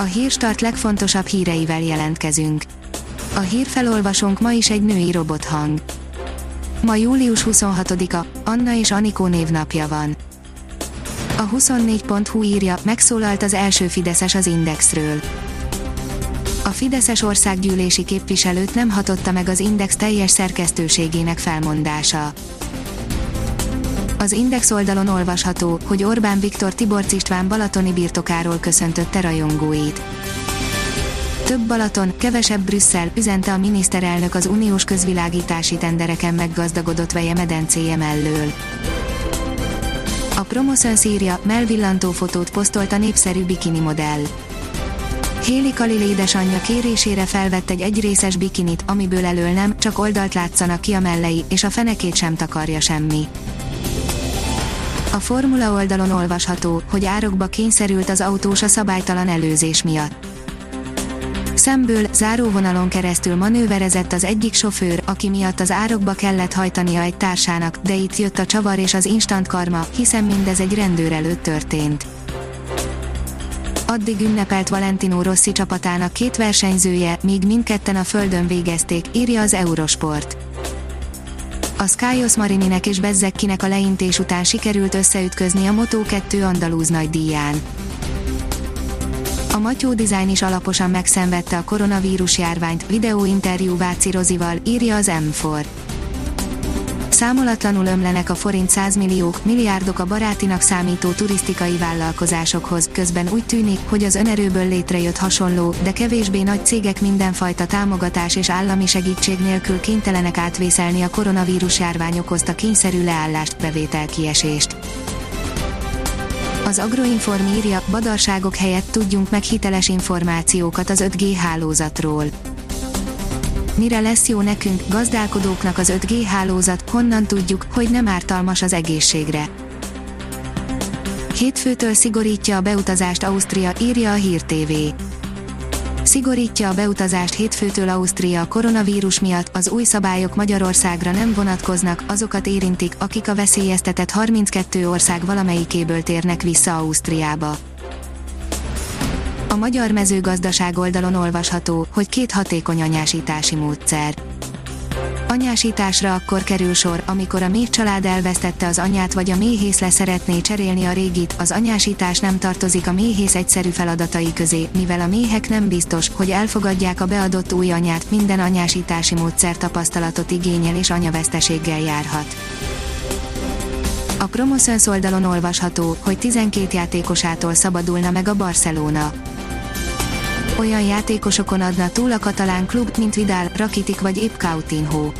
A hírstart legfontosabb híreivel jelentkezünk. A hírfelolvasónk ma is egy női robothang. Ma július 26-a, Anna és Anikó névnapja van. A 24.hu írja, megszólalt az első Fideszes az Indexről. A Fideszes országgyűlési képviselőt nem hatotta meg az Index teljes szerkesztőségének felmondása. Az Index oldalon olvasható, hogy Orbán Viktor Tiborcs István balatoni birtokáról köszöntötte rajongóit. Több Balaton, kevesebb Brüsszel, üzente a miniszterelnök az uniós közvilágítási tendereken meggazdagodott veje medencéje mellől. A Promoszön szírja, melvillantó fotót posztolt a népszerű bikini modell. Héli Kalil édesanyja kérésére felvett egy egyrészes bikinit, amiből elől nem, csak oldalt látszanak ki a mellei, és a fenekét sem takarja semmi. A Formula oldalon olvasható, hogy árokba kényszerült az autós a szabálytalan előzés miatt. Szemből, záróvonalon keresztül manőverezett az egyik sofőr, aki miatt az árokba kellett hajtania egy társának, de itt jött a csavar és az instant karma, hiszen mindez egy rendőr előtt történt. Addig ünnepelt Valentino Rossi csapatának két versenyzője, míg mindketten a földön végezték, írja az Eurosport. A Skyos Marininek és Bezzekkinek a leintés után sikerült összeütközni a Moto2 Andalúz nagy díján. A Matyó Design is alaposan megszenvedte a koronavírus járványt, videóinterjú Váci Rozival, írja az M4. Számolatlanul ömlenek a forint 100 milliók, milliárdok a barátinak számító turisztikai vállalkozásokhoz, közben úgy tűnik, hogy az önerőből létrejött hasonló, de kevésbé nagy cégek mindenfajta támogatás és állami segítség nélkül kénytelenek átvészelni a koronavírus járvány okozta kényszerű leállást, bevételkiesést. Az Agroinform írja, badarságok helyett tudjunk meg hiteles információkat az 5G hálózatról. Mire lesz jó nekünk, gazdálkodóknak az 5G hálózat, honnan tudjuk, hogy nem ártalmas az egészségre. Hétfőtől szigorítja a beutazást Ausztria, írja a Hír TV. Szigorítja a beutazást hétfőtől Ausztria a koronavírus miatt, az új szabályok Magyarországra nem vonatkoznak, azokat érintik, akik a veszélyeztetett 32 ország valamelyikéből térnek vissza Ausztriába. A magyar mezőgazdaság oldalon olvasható, hogy két hatékony anyásítási módszer. Anyásításra akkor kerül sor, amikor a méh család elvesztette az anyát vagy a méhész le szeretné cserélni a régit, az anyásítás nem tartozik a méhész egyszerű feladatai közé, mivel a méhek nem biztos, hogy elfogadják a beadott új anyát, minden anyásítási módszer tapasztalatot igényel és anyaveszteséggel járhat. A Promoszöns oldalon olvasható, hogy 12 játékosától szabadulna meg a Barcelona olyan játékosokon adna túl a katalán klub, mint Vidal, Rakitik vagy épp Coutinho.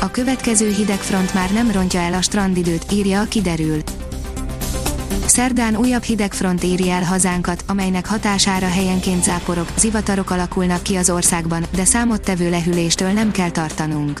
A következő hidegfront már nem rontja el a strandidőt, írja a kiderül. Szerdán újabb hidegfront éri el hazánkat, amelynek hatására helyenként záporok, zivatarok alakulnak ki az országban, de számottevő lehűléstől nem kell tartanunk.